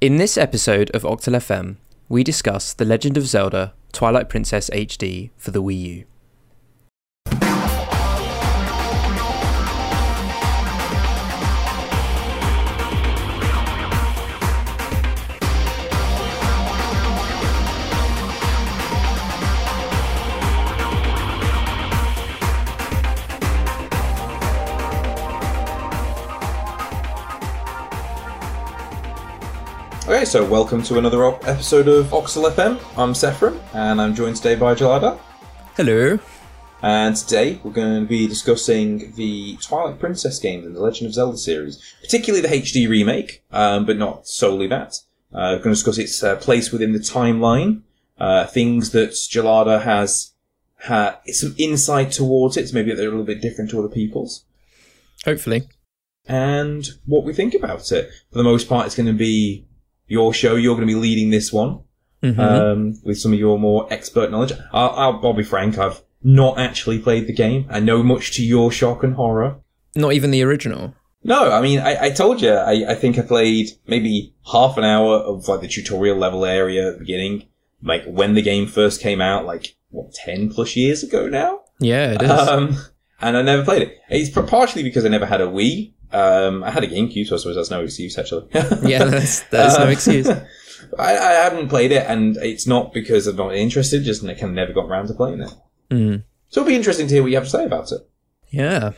In this episode of Octal FM, we discuss The Legend of Zelda Twilight Princess HD for the Wii U. Okay, so welcome to another op- episode of Oxel FM. I'm Sephron, and I'm joined today by Gelada. Hello. And today we're going to be discussing the Twilight Princess games in the Legend of Zelda series, particularly the HD remake, um, but not solely that. Uh, we're going to discuss its uh, place within the timeline, uh, things that Gelada has had some insight towards it, maybe they're a little bit different to other people's, Hopefully. and what we think about it. For the most part, it's going to be your show. You're going to be leading this one. Mhm. um, with some of your more expert knowledge. I'll, I'll, I'll be frank, I've not actually played the game. I know much to your shock and horror. Not even the original. No, I mean, I, I told you, I, I think I played maybe half an hour of like the tutorial level area at the beginning, like when the game first came out, like what, 10 plus years ago now? Yeah, it is. Um, and I never played it. It's partially because I never had a Wii. Um, I had a GameCube, so I suppose that's no excuse actually. yeah, that's, that's no Um, excuse. I, I hadn't played it, and it's not because I'm not interested, just I kind of never got around to playing it. Mm. So it'll be interesting to hear what you have to say about it. Yeah.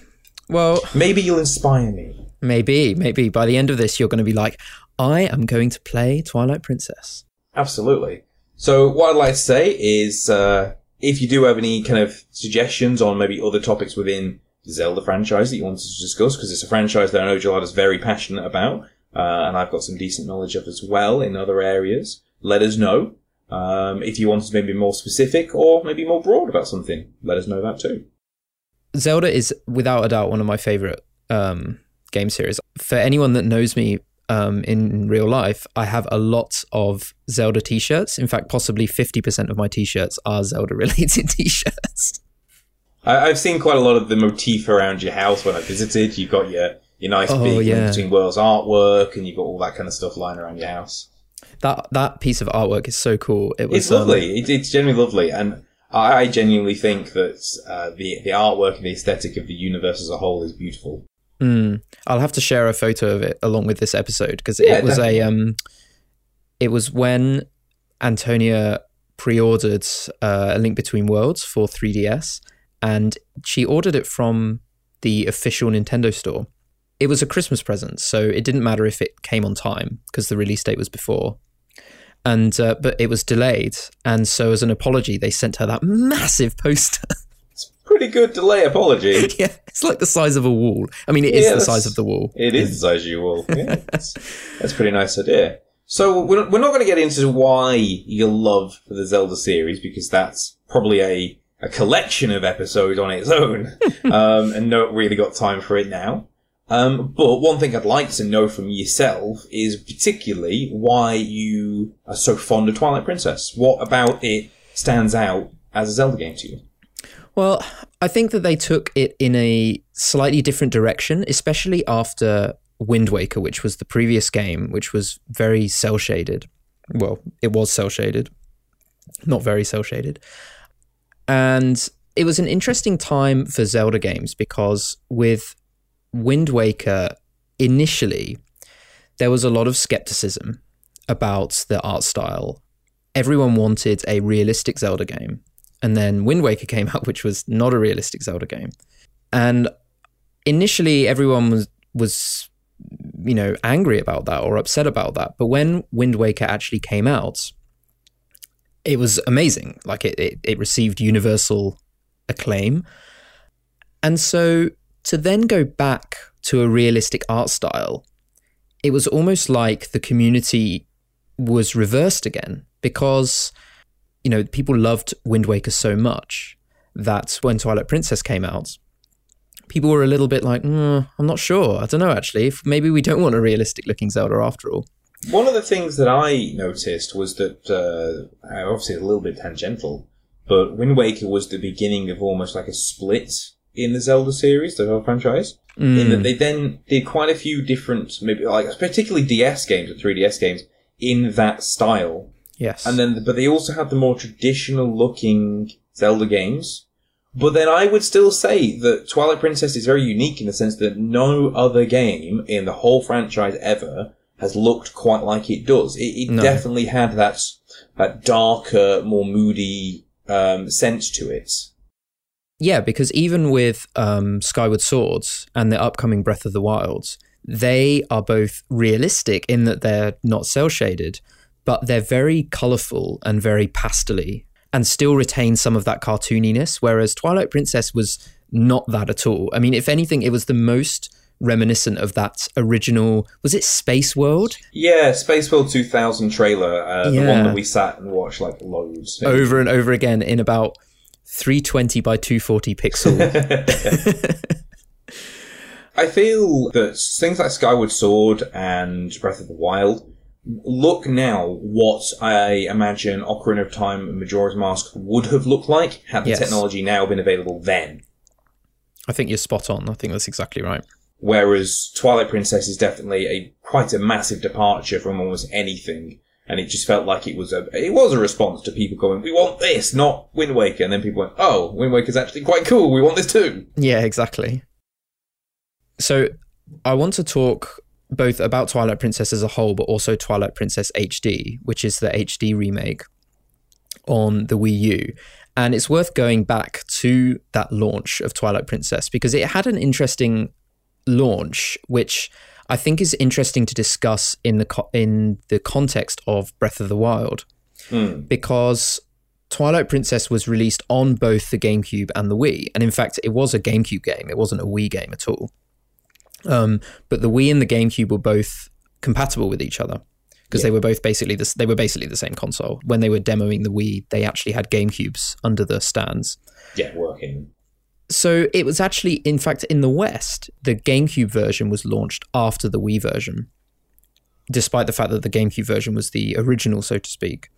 Well, Maybe you'll inspire me. maybe, maybe by the end of this, you're going to be like, I am going to play Twilight Princess. Absolutely. So what I'd like to say is, uh, if you do have any kind of suggestions on maybe other topics within Zelda franchise that you wanted to discuss, because it's a franchise that I know Gelada's very passionate about, uh, and I've got some decent knowledge of as well in other areas, let us know. Um, if you wanted to maybe more specific or maybe more broad about something, let us know that too. Zelda is without a doubt one of my favorite um, game series. For anyone that knows me um, in real life, I have a lot of Zelda t-shirts. In fact, possibly 50% of my t-shirts are Zelda related t-shirts. I, I've seen quite a lot of the motif around your house when I visited. You've got your, your nice Oh, big yeah. Link Between Worlds artwork, and you've got all that kind of stuff lying around your house. That that piece of artwork is so cool. It was It's um, lovely. It, it's genuinely lovely, and I, I genuinely think that uh, the the artwork and the aesthetic of the universe as a whole is beautiful. Mm. I'll have to share a photo of it along with this episode because it was definitely. a um, it was when Antonia pre-ordered uh, a Link Between Worlds for 3DS, and she ordered it from the official Nintendo store. It was a Christmas present, so it didn't matter if it came on time because the release date was before. And uh, but it was delayed, and so as an apology, they sent her that massive poster. It's pretty good delay apology. yeah, it's like the size of a wall. I mean, it is Yeah, the size of the wall. It is the size of your wall. Yeah, that's, pretty nice idea. So we're, we're not going to get into why your love for the Zelda series because that's probably a, a collection of episodes on its own, um, and not really got time for it now. Um, but one thing I'd like to know from yourself is particularly why you are so fond of Twilight Princess. What about it stands out as a Zelda game to you? Well, I think that they took it in a slightly different direction, especially after Wind Waker, which was the previous game, which was very cell shaded. Well, it was cell shaded, not very cell shaded. And it was an interesting time for Zelda games because with Wind Waker, initially, there was a lot of skepticism about the art style. Everyone wanted a realistic Zelda game. And then Wind Waker came out, which was not a realistic Zelda game. And initially, everyone was was you know angry about that or upset about that. But when Wind Waker actually came out, it was amazing. Like it, it, it received universal acclaim. And so to then go back to a realistic art style, it was almost like the community was reversed again because you know, people loved Wind Waker so much that when Twilight Princess came out, people were a little bit like, mm, I'm not sure. I don't know, actually. Maybe we don't want a realistic looking Zelda after all. One of the things that I noticed was that, uh, obviously a little bit tangential, but Wind Waker was the beginning of almost like a split in the Zelda series, the whole franchise. In that they then did quite a few different, maybe like particularly DS games or 3DS games, in that style. Yes. And then, but they also had the more traditional looking Zelda games. But then I would still say that Twilight Princess is very unique in the sense that no other game in the whole franchise ever has looked quite like it does. It, it No. definitely had that that darker, more moody um, sense to it. Yeah, because even with um, Skyward Swords and the upcoming Breath of the Wilds, they are both realistic in that they're not cell shaded, but they're very colorful and very pastely and still retain some of that cartooniness. Whereas Twilight Princess was not that at all. I mean, if anything, it was the most reminiscent of that original. Was it Space World? Yeah, Space World 2000 trailer, uh, the one that we sat and watched like loads. Over and over again in about 320 by 240 pixel. I feel that things like Skyward Sword and Breath of the Wild look now what I imagine Ocarina of Time and Majora's Mask would have looked like had the Yes. technology now been available then. I think you're spot on. I think that's exactly right. Whereas Twilight Princess is definitely a quite a massive departure from almost anything. And it just felt like it was a it was a response to people going, We want this, not Wind Waker and then people went, Oh, Wind Waker's actually quite cool, we want this too. Yeah, exactly. So I want to talk both about Twilight Princess as a whole, but also Twilight Princess HD, which is the HD remake on the Wii U. And it's worth going back to that launch of Twilight Princess because it had an interesting launch, which I think is interesting to discuss in the co- in the context of Breath of the Wild, Hmm. because Twilight Princess was released on both the GameCube and the Wii, and in fact, it was a GameCube game. It wasn't a Wii game at all. Um, but the Wii and the GameCube were both compatible with each other because they were both basically this. They were basically the same console. When they were demoing the Wii, they actually had GameCubes under the stands. Yeah, working. So it was actually, in fact, in the West, the GameCube version was launched after the Wii version, despite the fact that the GameCube version was the original, so to speak.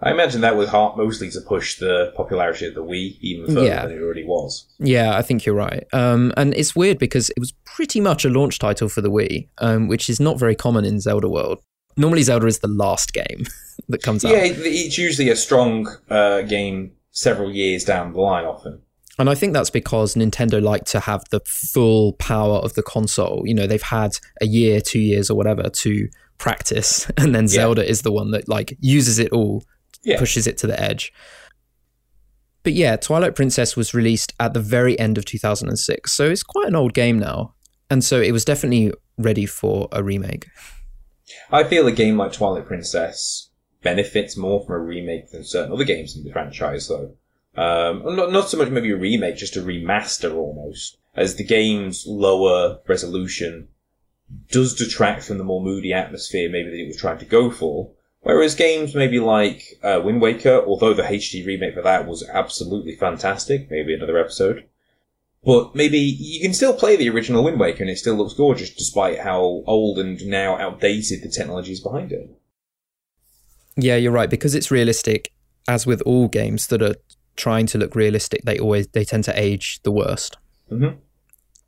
I imagine that was hard mostly to push the popularity of the Wii even further Yeah. than it already was. Yeah, I think you're right. Um, and it's weird because it was pretty much a launch title for the Wii, um, which is not very common in Zelda world. Normally, Zelda is the last game that comes out. Yeah, it's usually a strong uh, game several years down the line often. And I think that's because Nintendo like to have the full power of the console. You know, they've had a year, two years, or whatever to practice, and then Zelda is the one that like uses it all, Yeah. pushes it to the edge. But yeah, Twilight Princess was released at the very end of 2006, so it's quite an old game now, and so it was definitely ready for a remake. I feel a game like Twilight Princess benefits more from a remake than certain other games in the franchise, though. Um, not, not so much maybe a remake, just a remaster almost, as the game's lower resolution does detract from the more moody atmosphere maybe that it was trying to go for. Whereas games maybe like uh, Wind Waker, although the HD remake for that was absolutely fantastic, maybe another episode, but maybe you can still play the original Wind Waker and it still looks gorgeous despite how old and now outdated the technology is behind it. Yeah, you're right because it's realistic. As with all games that are trying to look realistic, they always they tend to age the worst. Mhm.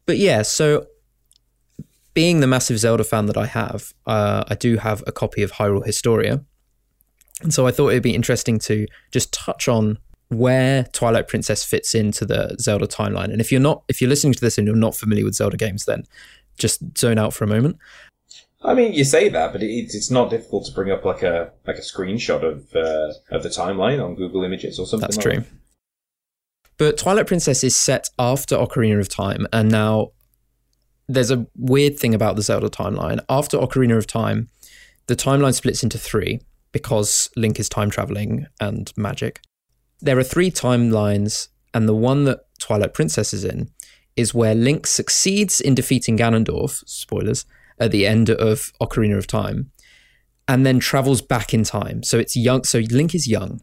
But yeah, so being the massive Zelda fan that I have, uh, I do have a copy of Hyrule Historia, and so I thought it'd be interesting to just touch on where Twilight Princess fits into the Zelda timeline. And if you're not, if you're listening to this and you're not familiar with Zelda games, then just zone out for a moment. I mean, you say that, but it, it's not difficult to bring up like a like a screenshot of uh, of the timeline on Google Images or something. That's like true. that. But Twilight Princess is set after Ocarina of Time, and now there's a weird thing about the Zelda timeline. After Ocarina of Time, the timeline splits into three because Link is time traveling and magic. There are three timelines, and the one that Twilight Princess is in is where Link succeeds in defeating Ganondorf, spoilers, at the end of Ocarina of Time, and then travels back in time. So it's young. So Link is young,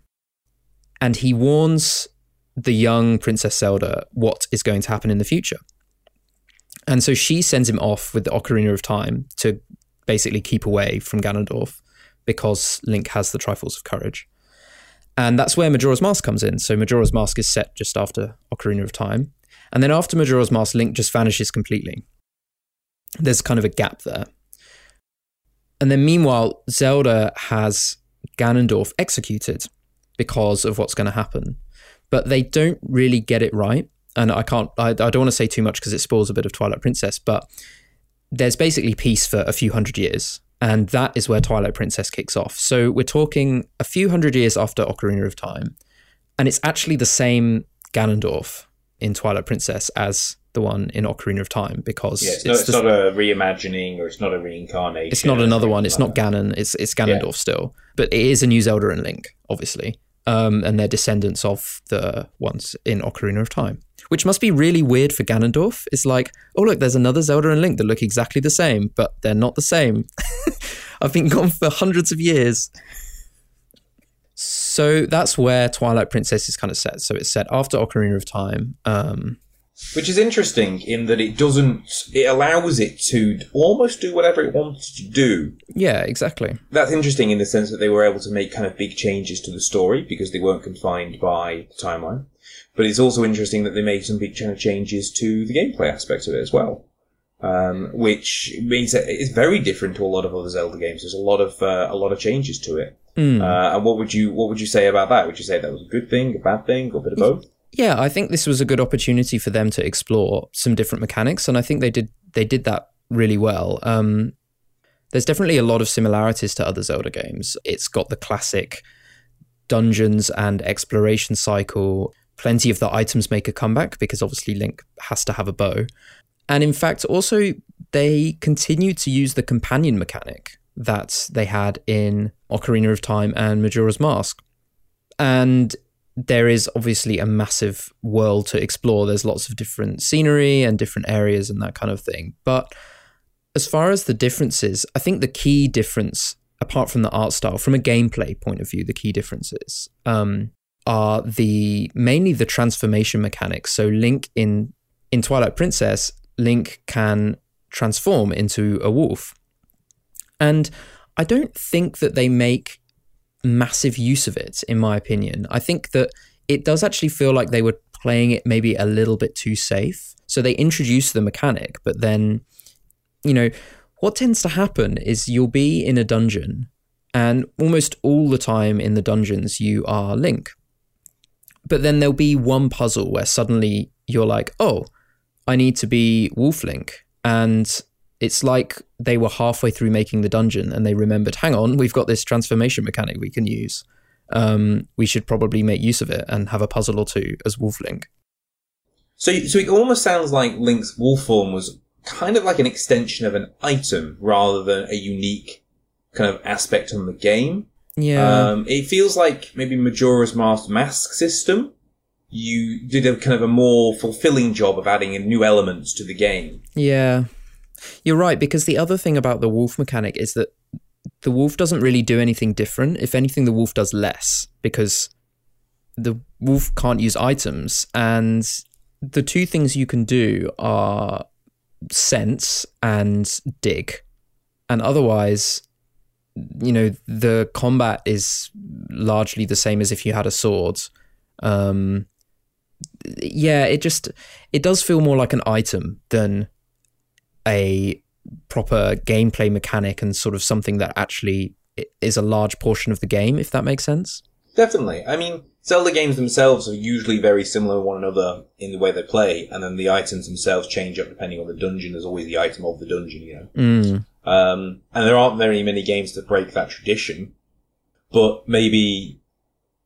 and he warns the young Princess Zelda what is going to happen in the future. And so she sends him off with the Ocarina of Time to basically keep away from Ganondorf because Link has the Triforce of Courage. And that's where Majora's Mask comes in. So Majora's Mask is set just after Ocarina of Time. And then after Majora's Mask, Link just vanishes completely. There's kind of a gap there. And then meanwhile, Zelda has Ganondorf executed because of what's going to happen. But they don't really get it right. And I can't, I, I don't want to say too much because it spoils a bit of Twilight Princess, but there's basically peace for a few hundred years. And that is where Twilight Princess kicks off. So we're talking a few hundred years after Ocarina of Time. And it's actually the same Ganondorf in Twilight Princess as the one in Ocarina of Time because yeah, it's, not, it's the- not a reimagining or it's not a reincarnation. it's not another one. It's like not that. Ganon. It's it's Ganondorf still, but it is a new Zelda and Link, obviously, um, and they're descendants of the ones in Ocarina of Time, which must be really weird for Ganondorf. It's like, oh look, there's another Zelda and Link that look exactly the same, but they're not the same. I've been gone for hundreds of years. So that's where Twilight Princess is kind of set. So it's set after Ocarina of Time. Um, Which is interesting in that it doesn't, it allows it to almost do whatever it wants to do. yeah, exactly. That's interesting in the sense that they were able to make kind of big changes to the story because they weren't confined by the timeline. But it's also interesting that they made some big kind of changes to the gameplay aspect of it as well. Um, which means that it's very different to a lot of other Zelda games. There's a lot of uh, a lot of changes to it. Hmm. Uh, and what would you what would you say about that? Would you say that was a good thing, a bad thing, or a bit of both? Yeah, I think this was a good opportunity for them to explore some different mechanics, and I think they did they did that really well. Um, there's definitely a lot of similarities to other Zelda games. It's got the classic dungeons and exploration cycle. Plenty of the items make a comeback because obviously Link has to have a bow. And in fact, also they continue to use the companion mechanic that they had in Ocarina of Time and Majora's Mask. And there is obviously a massive world to explore. There's lots of different scenery and different areas and that kind of thing. But as far as the differences, I think the key difference, apart from the art style, from a gameplay point of view, the key differences um, are the mainly the transformation mechanics. So Link in in Twilight Princess, Link can transform into a wolf, and I don't think that they make massive use of it, in my opinion. I think that it does actually feel like they were playing it maybe a little bit too safe. So they introduce the mechanic, but then, you know, what tends to happen is you'll be in a dungeon, and almost all the time in the dungeons, you are Link. But then there'll be one puzzle where suddenly you're like, oh, I need to be Wolf Link. And it's like they were halfway through making the dungeon and they remembered, hang on, we've got this transformation mechanic we can use. Um, we should probably make use of it and have a puzzle or two as Wolf Link. So, so it almost sounds like Link's wolf form was kind of like an extension of an item rather than a unique kind of aspect on the game. Yeah. Um, it feels like maybe Majora's Mask mask system. You did a kind of a more fulfilling job of adding in new elements to the game. Yeah. You're right, because the other thing about the wolf mechanic is that the wolf doesn't really do anything different. If anything, the wolf does less because the wolf can't use items. And the two things you can do are sense and dig. And otherwise, you know, the combat is largely the same as if you had a sword. Um, yeah, it just it does feel more like an item than a proper gameplay mechanic and sort of something that actually is a large portion of the game, if that makes sense. Definitely. I mean, Zelda games themselves are usually very similar to one another in the way they play, and then the items themselves change up depending on the dungeon. There's always the item of the dungeon, you know. Mm. Um, and there aren't very many games that break that tradition, but maybe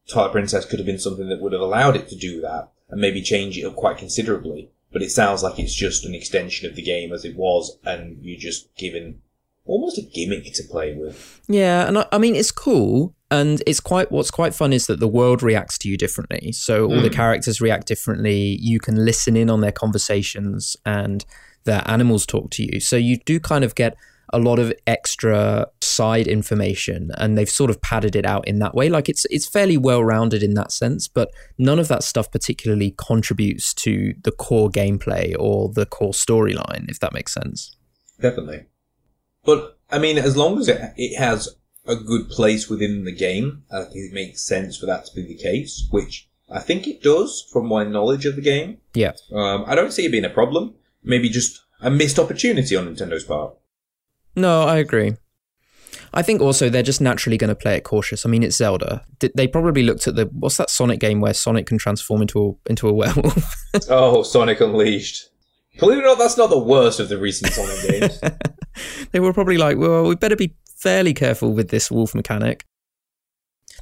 Twilight Princess could have been something that would have allowed it to do that, and maybe change it up quite considerably. But it sounds like it's just an extension of the game as it was, and you're just given almost a gimmick to play with. Yeah, and I, I mean it's cool, and it's quite what's quite fun is that the world reacts to you differently. So all the Mm. characters react differently. You can listen in on their conversations, and their animals talk to you. So you do kind of get a lot of extra side information, and they've sort of padded it out in that way. Like it's it's fairly well rounded in that sense, but none of that stuff particularly contributes to the core gameplay or the core storyline, if that makes sense. Definitely. But, I mean, as long as it, it has a good place within the game, I think it makes sense for that to be the case, which I think it does from my knowledge of the game. Yeah. Um, I don't see it being a problem. Maybe just a missed opportunity on Nintendo's part. No, I agree. I think also they're just naturally going to play it cautious. I mean, it's Zelda. They probably looked at the what's that Sonic game where Sonic can transform into a, into a werewolf. oh, Sonic Unleashed. Believe it or not, that's not the worst of the recent Sonic games. they were probably like, well, we better be fairly careful with this wolf mechanic.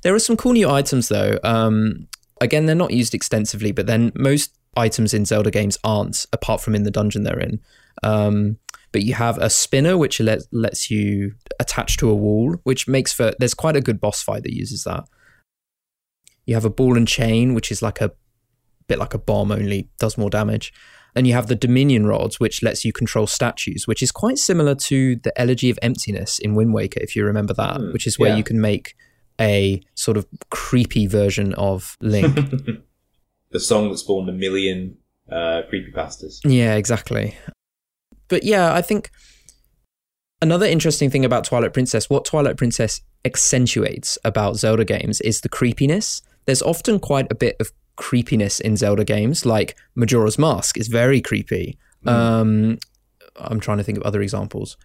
There are some cool new items though. Um, again, they're not used extensively, but then most items in Zelda games aren't, apart from in the dungeon they're in. Um, but you have a spinner which let, lets you attach to a wall, which makes for there's quite a good boss fight that uses that. You have a ball and chain, which is like a bit like a bomb, only does more damage. And you have the Dominion rods, which lets you control statues, which is quite similar to the Elegy of Emptiness in Wind Waker, if you remember that, mm, which is where yeah. you can make a sort of creepy version of Link. the song that spawned a million uh, creepypastas. Yeah, exactly but yeah, I think another interesting thing about Twilight Princess, what Twilight Princess accentuates about Zelda games is the creepiness. There's often quite a bit of creepiness in Zelda games, like Majora's Mask is very creepy. Mm. Um, I'm trying to think of other examples.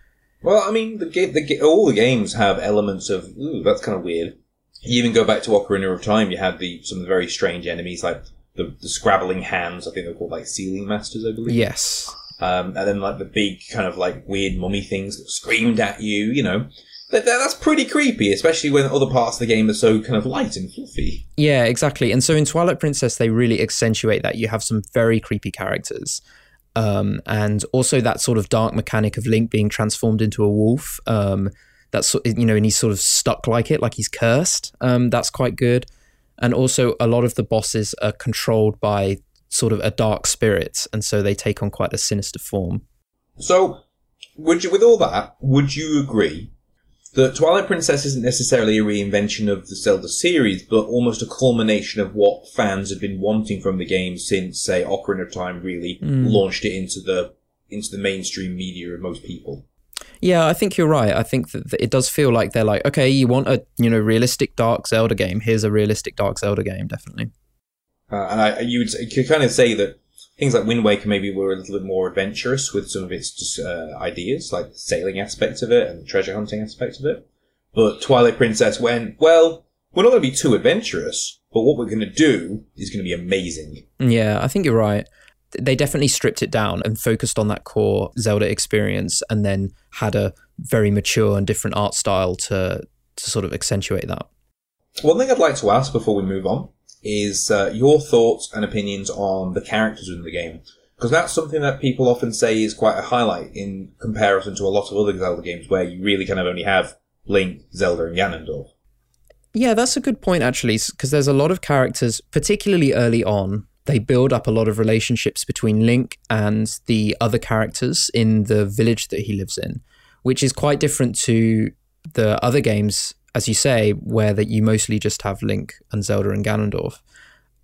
Well, I mean, the, the all the games have elements of ooh, that's kind of weird. You even go back to Ocarina of Time, you had the some very strange enemies like the, the scrabbling hands. I think they're called like ceiling masters, I believe. Yes. Um, and then like the big kind of like weird mummy things that screamed at you, you know. That, that's pretty creepy, especially when other parts of the game are so kind of light and fluffy. Yeah, exactly. And so in Twilight Princess, they really accentuate that. You have some very creepy characters. Um, and also that sort of dark mechanic of Link being transformed into a wolf. Um, that's you know, and he's sort of stuck like it, like he's cursed. Um, that's quite good. And also, a lot of the bosses are controlled by sort of a dark spirit, and so they take on quite a sinister form. So, would you, with all that, would you agree that Twilight Princess isn't necessarily a reinvention of the Zelda series, but almost a culmination of what fans have been wanting from the game since, say, Ocarina of Time really mm. launched it into the into the mainstream media of most people? Yeah, I think you're right. I think that it does feel like they're like, okay, you want a you know realistic dark Zelda game? Here's a realistic dark Zelda game, definitely. Uh, and I, you, would, you could kind of say that things like Wind Waker maybe were a little bit more adventurous with some of its just, uh, ideas, like the sailing aspect of it and the treasure hunting aspect of it. But Twilight Princess went, well, we're not going to be too adventurous, but what we're going to do is going to be amazing. Yeah, I think you're right. They definitely stripped it down and focused on that core Zelda experience and then had a very mature and different art style to, to sort of accentuate that. One thing I'd like to ask before we move on is uh, your thoughts and opinions on the characters in the game. Because that's something that people often say is quite a highlight in comparison to a lot of other Zelda games where you really kind of only have Link, Zelda, and Ganondorf. Yeah, that's a good point, actually, because there's a lot of characters, particularly early on, they build up a lot of relationships between Link and the other characters in the village that he lives in, which is quite different to the other games as you say, where that you mostly just have Link and Zelda and Ganondorf.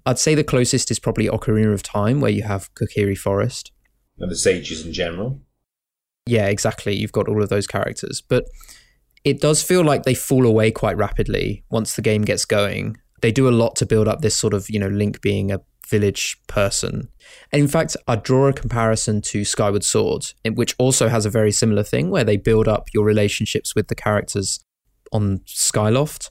I'd say the closest is probably Ocarina of Time, where you have Kokiri Forest. And the sages in general. Yeah, exactly. You've got all of those characters. But it does feel like they fall away quite rapidly once the game gets going. They do a lot to build up this sort of, you know, Link being a village person. And in fact, I'd draw a comparison to Skyward Sword, which also has a very similar thing where they build up your relationships with the characters on Skyloft.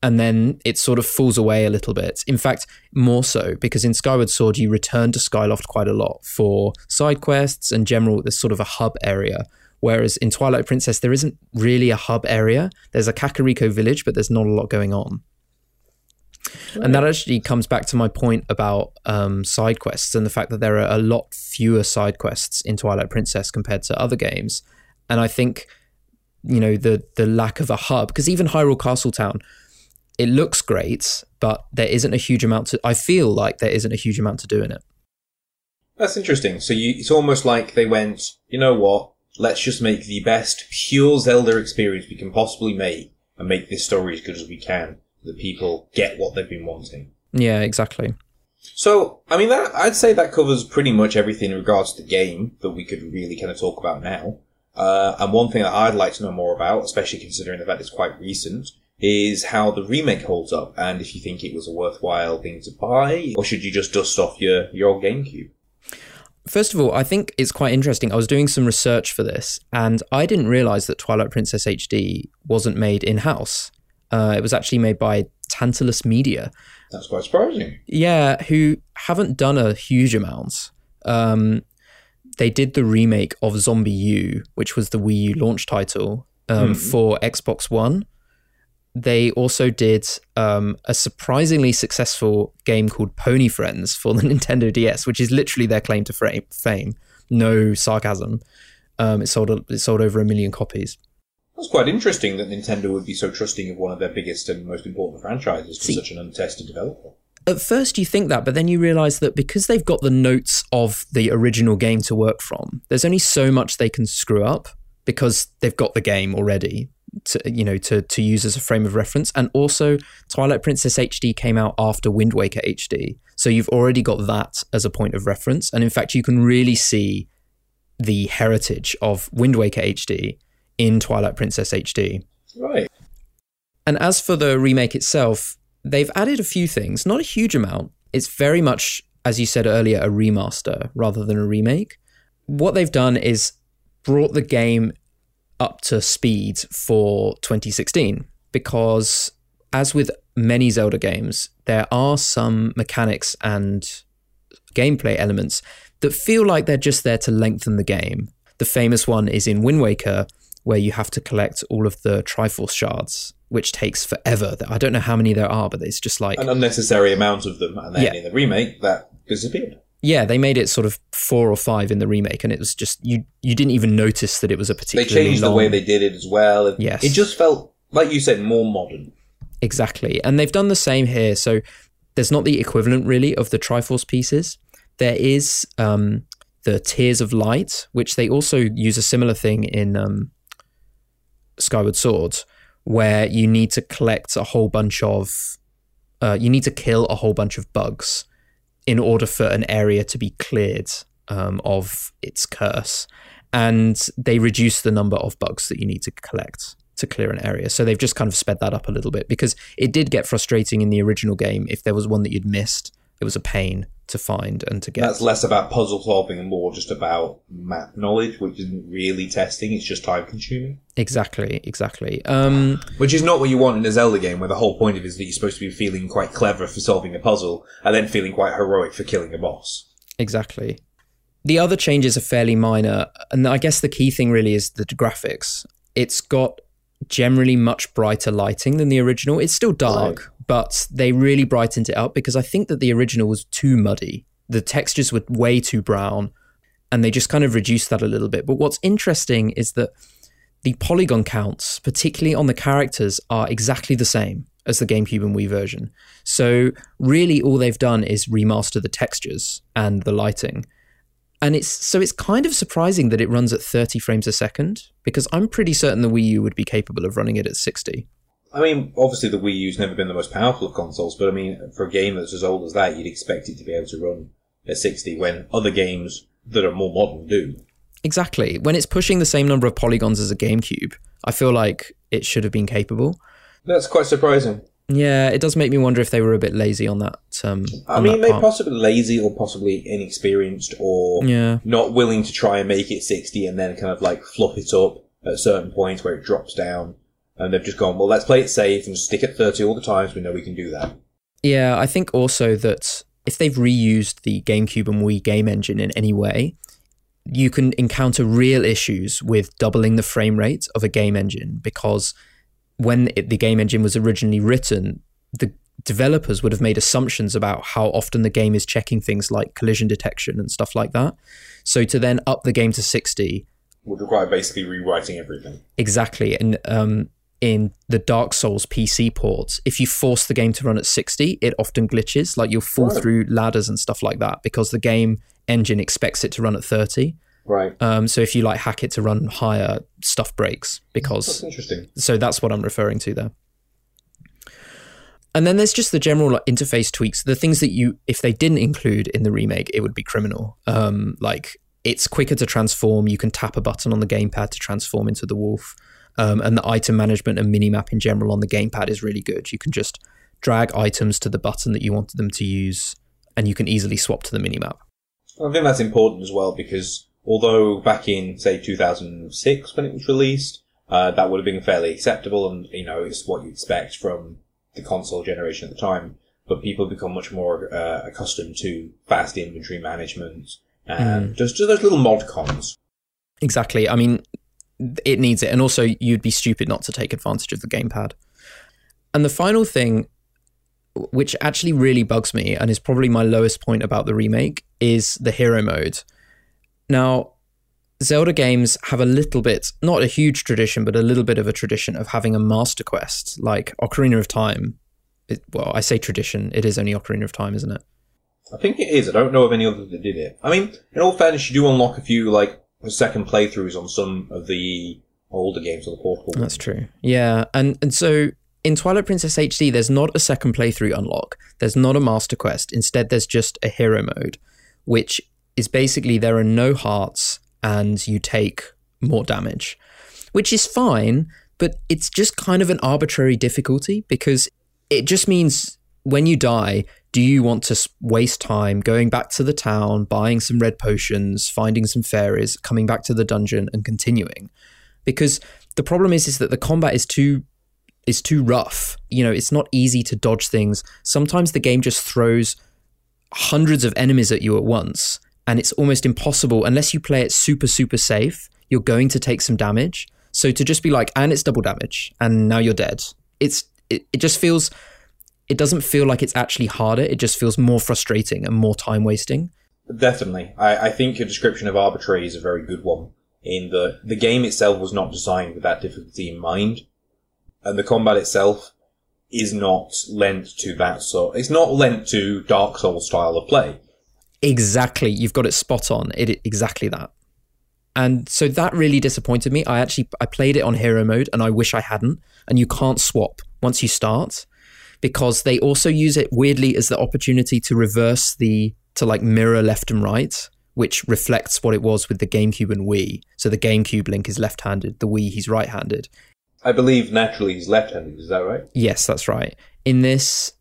And then it sort of falls away a little bit. In fact, more so because in Skyward Sword, you return to Skyloft quite a lot for side quests and general, there's sort of a hub area. Whereas in Twilight Princess, there isn't really a hub area. There's a Kakariko village, but there's not a lot going on. And that actually comes back to my point about um, side quests and the fact that there are a lot fewer side quests in Twilight Princess compared to other games. And I think you know the the lack of a hub because even Hyrule Castletown it looks great but there isn't a huge amount to I feel like there isn't a huge amount to do in it. That's interesting. So you, it's almost like they went you know what? Let's just make the best pure Zelda experience we can possibly make and make this story as good as we can so that people get what they've been wanting. Yeah exactly. So, I mean, that I'd say that covers pretty much everything in regards to the game that we could really kind of talk about now. Uh, and one thing that I'd like to know more about, especially considering the fact it's quite recent, is how the remake holds up and if you think it was a worthwhile thing to buy or should you just dust off your, your old GameCube? First of all, I think it's quite interesting. I was doing some research for this, and I didn't realize that Twilight Princess HD wasn't made in house. Uh, it was actually made by Tantalus Media. That's quite surprising. Yeah, who haven't done a huge amount. Um, they did the remake of Zombie U, which was the Wii U launch title um, for Xbox One. They also did um, a surprisingly successful game called Pony Friends for the Nintendo DS, which is literally their claim to frame, fame. No sarcasm. Um, it sold it sold over a million copies. That's quite interesting that Nintendo would be so trusting of one of their biggest and most important franchises to See- such an untested developer. At first, you think that, but then you realize that because they've got the notes of the original game to work from, there's only so much they can screw up because they've got the game already to you know to to use as a frame of reference. And also, Twilight Princess HD came out after Wind Waker HD, so you've already got that as a point of reference. And in fact, you can really see the heritage of Wind Waker HD in Twilight Princess HD. Right. And as for the remake itself, they've added a few things, not a huge amount. It's very much, as you said earlier, a remaster rather than a remake. What they've done is brought the game up to speed for 2016 because, as with many Zelda games, there are some mechanics and gameplay elements that feel like they're just there to lengthen the game. The famous one is in Wind Waker, where you have to collect all of the Triforce shards, which takes forever. I don't know how many there are, but it's just like An unnecessary amount of them, and then Yeah. in the remake, that disappeared. yeah, they made it sort of four or five in the remake, and it was just you you didn't even notice that it was a particular. They changed long, the way they did it as well. It, Yes. It just felt, like you said, more modern. exactly, and they've done the same here. So there's not the equivalent really of the Triforce pieces. There is um, the Tears of Light, which they also use a similar thing in um, Skyward Sword, where you need to collect a whole bunch of, uh, you need to kill a whole bunch of bugs in order for an area to be cleared um, of its curse. And they reduce the number of bugs that you need to collect to clear an area. So they've just kind of sped that up a little bit because it did get frustrating in the original game. If there was one that you'd missed, it was a pain to find and to get. That's less about puzzle solving and more just about map knowledge, which isn't really testing, it's just time consuming. exactly, exactly. Um, Which is not what you want in a Zelda game, where the whole point of it is that you're supposed to be feeling quite clever for solving a puzzle, and then feeling quite heroic for killing a boss. Exactly. The other changes are fairly minor, and I guess the key thing really is the graphics. It's got generally much brighter lighting than the original. It's still dark, but they really brightened it up because I think that the original was too muddy. The textures were way too brown, and they just kind of reduced that a little bit. But what's interesting is that the polygon counts, particularly on the characters, are exactly the same as the GameCube and Wii version. So really, all they've done is remaster the textures and the lighting, and it's so it's kind of surprising that it runs at 30 frames a second because I'm pretty certain the Wii U would be capable of running it at 60. I mean, obviously the Wii U's never been the most powerful of consoles, but I mean, for a game that's as old as that, you'd expect it to be able to run at 60 when other games that are more modern do. Exactly. When it's pushing the same number of polygons as a GameCube, I feel like it should have been capable. That's quite surprising. Yeah, it does make me wonder if they were a bit lazy on that. Um, I on mean, that maybe possibly lazy or possibly inexperienced or Yeah. not willing to try and make it 60 and then kind of like fluff it up at a certain point where it drops down. And they've just gone, well, let's play it safe and stick at 30 all the times. We know we can do that. Yeah, I think also that if they've reused the GameCube and Wii game engine in any way, you can encounter real issues with doubling the frame rate of a game engine because when it, the game engine was originally written, the developers would have made assumptions about how often the game is checking things like collision detection and stuff like that. So to then up the game to 60 Would require basically rewriting everything. Exactly. And um, in the Dark Souls PC ports, if you force the game to run at 60, it often glitches. Like you'll fall Right. through ladders and stuff like that because the game engine expects it to run at 30. Right. Um, so if you like hack it to run higher, stuff breaks because. That's interesting. So that's what I'm referring to there. And then there's just the general like, interface tweaks, the things that you, if they didn't include in the remake, it would be criminal. Um, like it's quicker to transform. You can tap a button on the gamepad to transform into the wolf. Um, and the item management and minimap in general on the gamepad is really good. You can just drag items to the button that you wanted them to use, and you can easily swap to the minimap. I think that's important as well because although back in say 2006 when it was released, uh, that would have been fairly acceptable and you know it's what you'd expect from the console generation at the time. But people become much more uh, accustomed to fast inventory management and just, just those little mod cons. Exactly. I mean, it needs it. And also, you'd be stupid not to take advantage of the gamepad. And the final thing, which actually really bugs me and is probably my lowest point about the remake, is the hero mode. Now, Zelda games have a little bit, not a huge tradition, but a little bit of a tradition of having a master quest, like Ocarina of Time. It, well, I say tradition, it is only Ocarina of Time, isn't it? I think it is. I don't know of any other that did it. I mean, in all fairness, you do unlock a few like second playthroughs on some of the older games on the portable. That's true. Yeah, and and so in Twilight Princess HD, there's not a second playthrough unlock. There's not a master quest. Instead, there's just a hero mode, which is basically there are no hearts and you take more damage, which is fine, but it's just kind of an arbitrary difficulty because it just means when you die, do you want to waste time going back to the town, buying some red potions, finding some fairies, coming back to the dungeon and continuing? Because the problem is is that the combat is too is too rough. You know, it's not easy to dodge things. Sometimes the game just throws hundreds of enemies at you at once, and it's almost impossible unless you play it super super safe. You're going to take some damage. So to just be like, and it's double damage, and now you're dead. It's it, it just feels it doesn't feel like it's actually harder. It just feels more frustrating and more time wasting. Definitely. I, I think your description of arbitrary is a very good one. In the the game itself was not designed with that difficulty in mind, and the combat itself is not lent to that sort. It's not lent to Dark Souls style of play. Exactly, you've got it spot on. It exactly that. And so that really disappointed me. I actually I played it on hero mode and I wish I hadn't. And you can't swap once you start because they also use it weirdly as the opportunity to reverse the to like mirror left and right, which reflects what it was with the GameCube and Wii. So the GameCube Link is left-handed, the Wii he's right-handed. I believe naturally he's left-handed. Is that right? Yes, that's right. In this,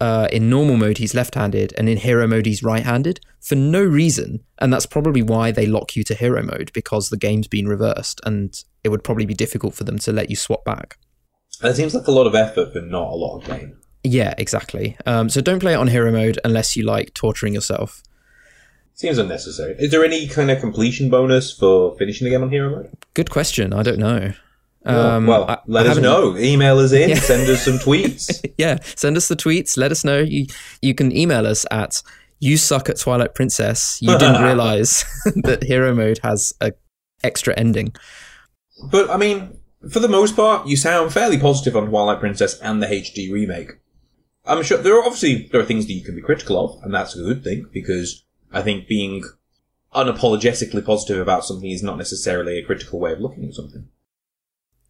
uh, in normal mode he's left-handed, and in hero mode he's right-handed for no reason. And that's probably why they lock you to hero mode because the game's been reversed, and it would probably be difficult for them to let you swap back. That seems like a lot of effort for not a lot of game. Yeah, exactly. Um, so don't play it on hero mode unless you like torturing yourself. Seems unnecessary. Is there any kind of completion bonus for finishing the game on hero mode? Good question. I don't know. Um, well, I, let I us know. Email us in. Yeah. Send us some tweets. yeah, send us the tweets. Let us know. You you can email us at you suck at Twilight Princess. You didn't realize that hero mode has a extra ending. But I mean, for the most part, you sound fairly positive on Twilight Princess and the HD remake. I'm sure there are obviously there are things that you can be critical of, and that's a good thing because I think being unapologetically positive about something is not necessarily a critical way of looking at something.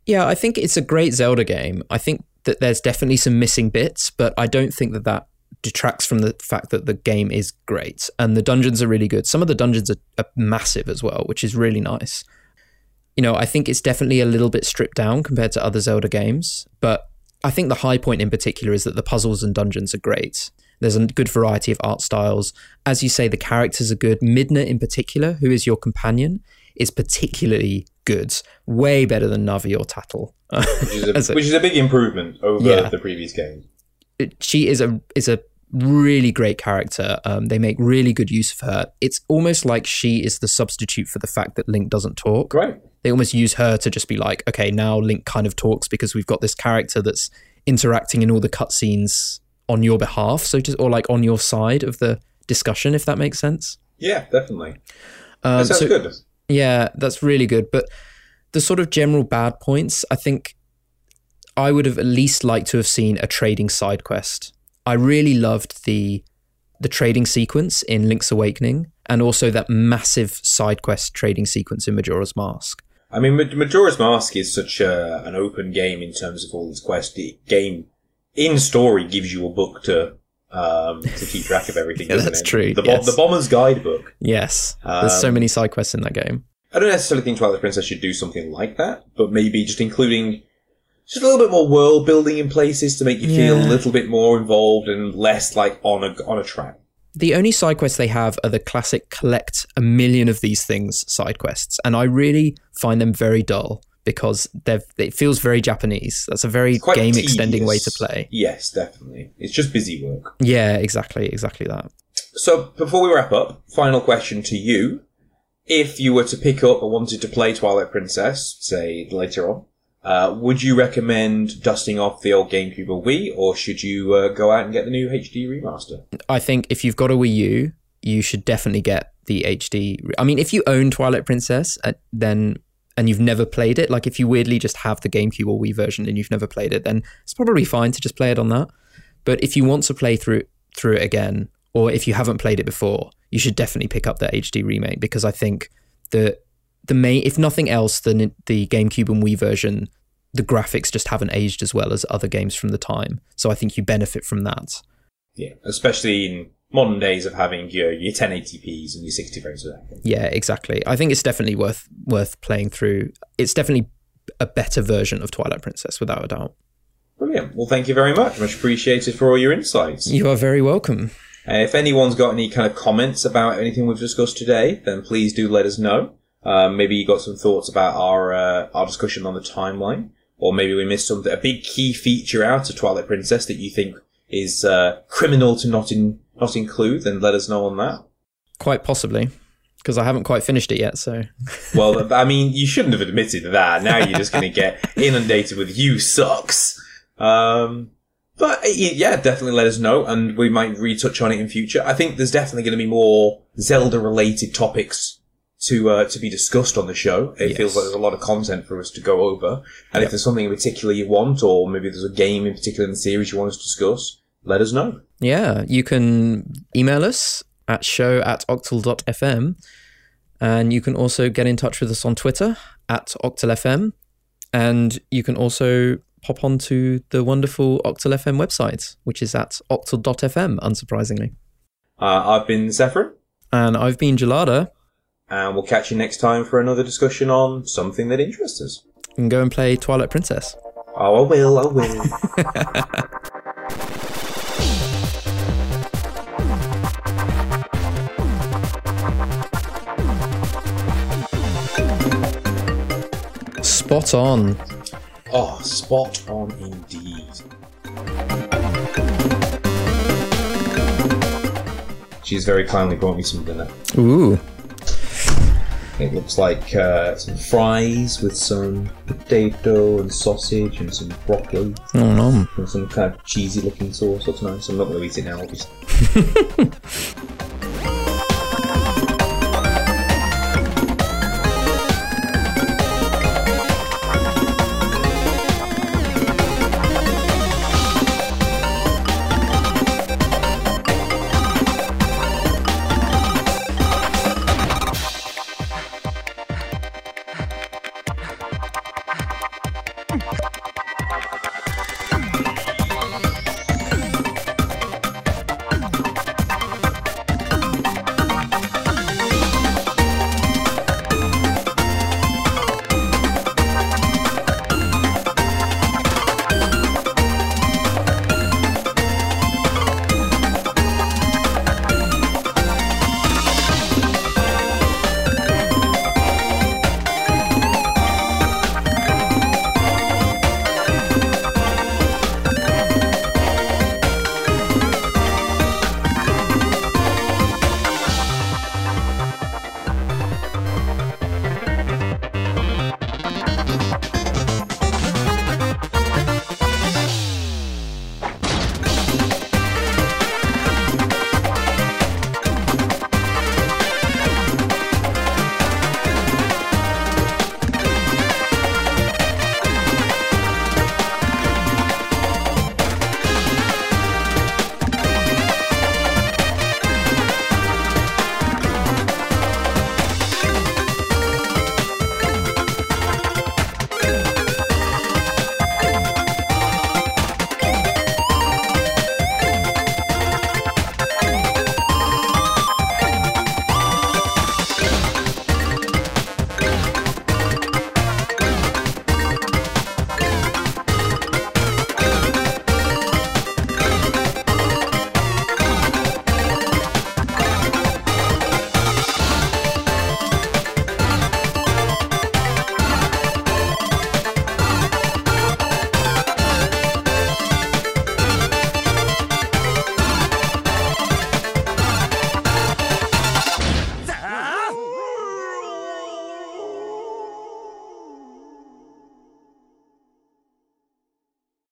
Yeah, I think it's a great Zelda game. I think that there's definitely some missing bits, but I don't think that that detracts from the fact that the game is great and the dungeons are really good. Some of the dungeons are, are massive as well, which is really nice. You know, I think it's definitely a little bit stripped down compared to other Zelda games, but I think the high point in particular is that the puzzles and dungeons are great. There's a good variety of art styles. As you say, the characters are good. Midna, in particular, who is your companion, is particularly good. Way better than Navi or Tatl. which, is a, which is a big improvement over yeah. the previous game. She is a is a really great character. Um, they make really good use of her. It's almost like she is the substitute for the fact that Link doesn't talk. Right they almost use her to just be like, okay, now Link kind of talks because we've got this character that's interacting in all the cutscenes on your behalf, so just or like on your side of the discussion, if that makes sense. Yeah, definitely. Um, that sounds so, good. Yeah, that's really good. But the sort of general bad points, I think I would have at least liked to have seen a trading side quest. I really loved the the trading sequence in Link's Awakening and also that massive side quest trading sequence in Majora's Mask. I mean, Majora's Mask is such a, an open game in terms of all its quests. The game in story gives you a book to um, to keep track of everything. yeah, that's it? true. The, yes. the Bomber's Guidebook. Yes, there's um, so many side quests in that game. I don't necessarily think Twilight Princess should do something like that, but maybe just including just a little bit more world building in places to make you yeah. feel a little bit more involved and less like on a on a track. The only side quests they have are the classic collect a million of these things side quests, and I really find them very dull because they've it feels very Japanese. That's a very game extending way to play. Yes, definitely. It's just busy work. Yeah, exactly, exactly that. So before we wrap up, final question to you. If you were to pick up or wanted to play Twilight Princess, say later on, uh, would you recommend dusting off the old GameCube or Wii, or should you uh, go out and get the new HD remaster? I think if you've got a Wii U, you should definitely get the HD. re- I mean, if you own Twilight Princess, uh, then and you've never played it, like if you weirdly just have the GameCube or Wii version and you've never played it, then it's probably fine to just play it on that. But if you want to play through through it again, or if you haven't played it before, you should definitely pick up the HD remake because I think the the main, if nothing else, than the GameCube and Wii version, the graphics just haven't aged as well as other games from the time. So I think you benefit from that. Yeah, especially in modern days of having your, your 1080p's and your 60 frames a second. Yeah, exactly. I think it's definitely worth worth playing through. It's definitely a better version of Twilight Princess, without a doubt. Brilliant. Well, thank you very much. Much appreciated for all your insights. You are very welcome. Uh, if anyone's got any kind of comments about anything we've discussed today, then please do let us know. Um, maybe you got some thoughts about our uh, our discussion on the timeline, or maybe we missed something a big key feature out of Twilight Princess that you think is uh, criminal to not in not include. Then let us know on that. Quite possibly, because I haven't quite finished it yet. So Well, I mean, you shouldn't have admitted that. Now you're just going to get inundated with "you sucks." Um, but yeah, definitely let us know, and we might retouch on it in future. I think there's definitely going to be more Zelda-related topics to uh, to be discussed on the show. It Yes. feels like there's a lot of content for us to go over, and if there's something in particular you want, or maybe there's a game in particular in the series you want us to discuss, let us know. yeah, you can email us at show at octal.fm, and you can also get in touch with us on Twitter at octalfm, and you can also pop onto the wonderful Octal FM website, which is at octal.fm, unsurprisingly. Uh, I've been Zephyr, And I've been Gelada. And we'll catch you next time for another discussion on something that interests us. And go and play Twilight Princess. Oh, I will, I will. Spot on. oh, spot on indeed. She's very kindly brought me some dinner. Ooh. It looks like uh, some fries with some potato and sausage and some broccoli Oh, no. and some kind of cheesy looking sauce. Looks nice. I'm not going to eat it now, obviously.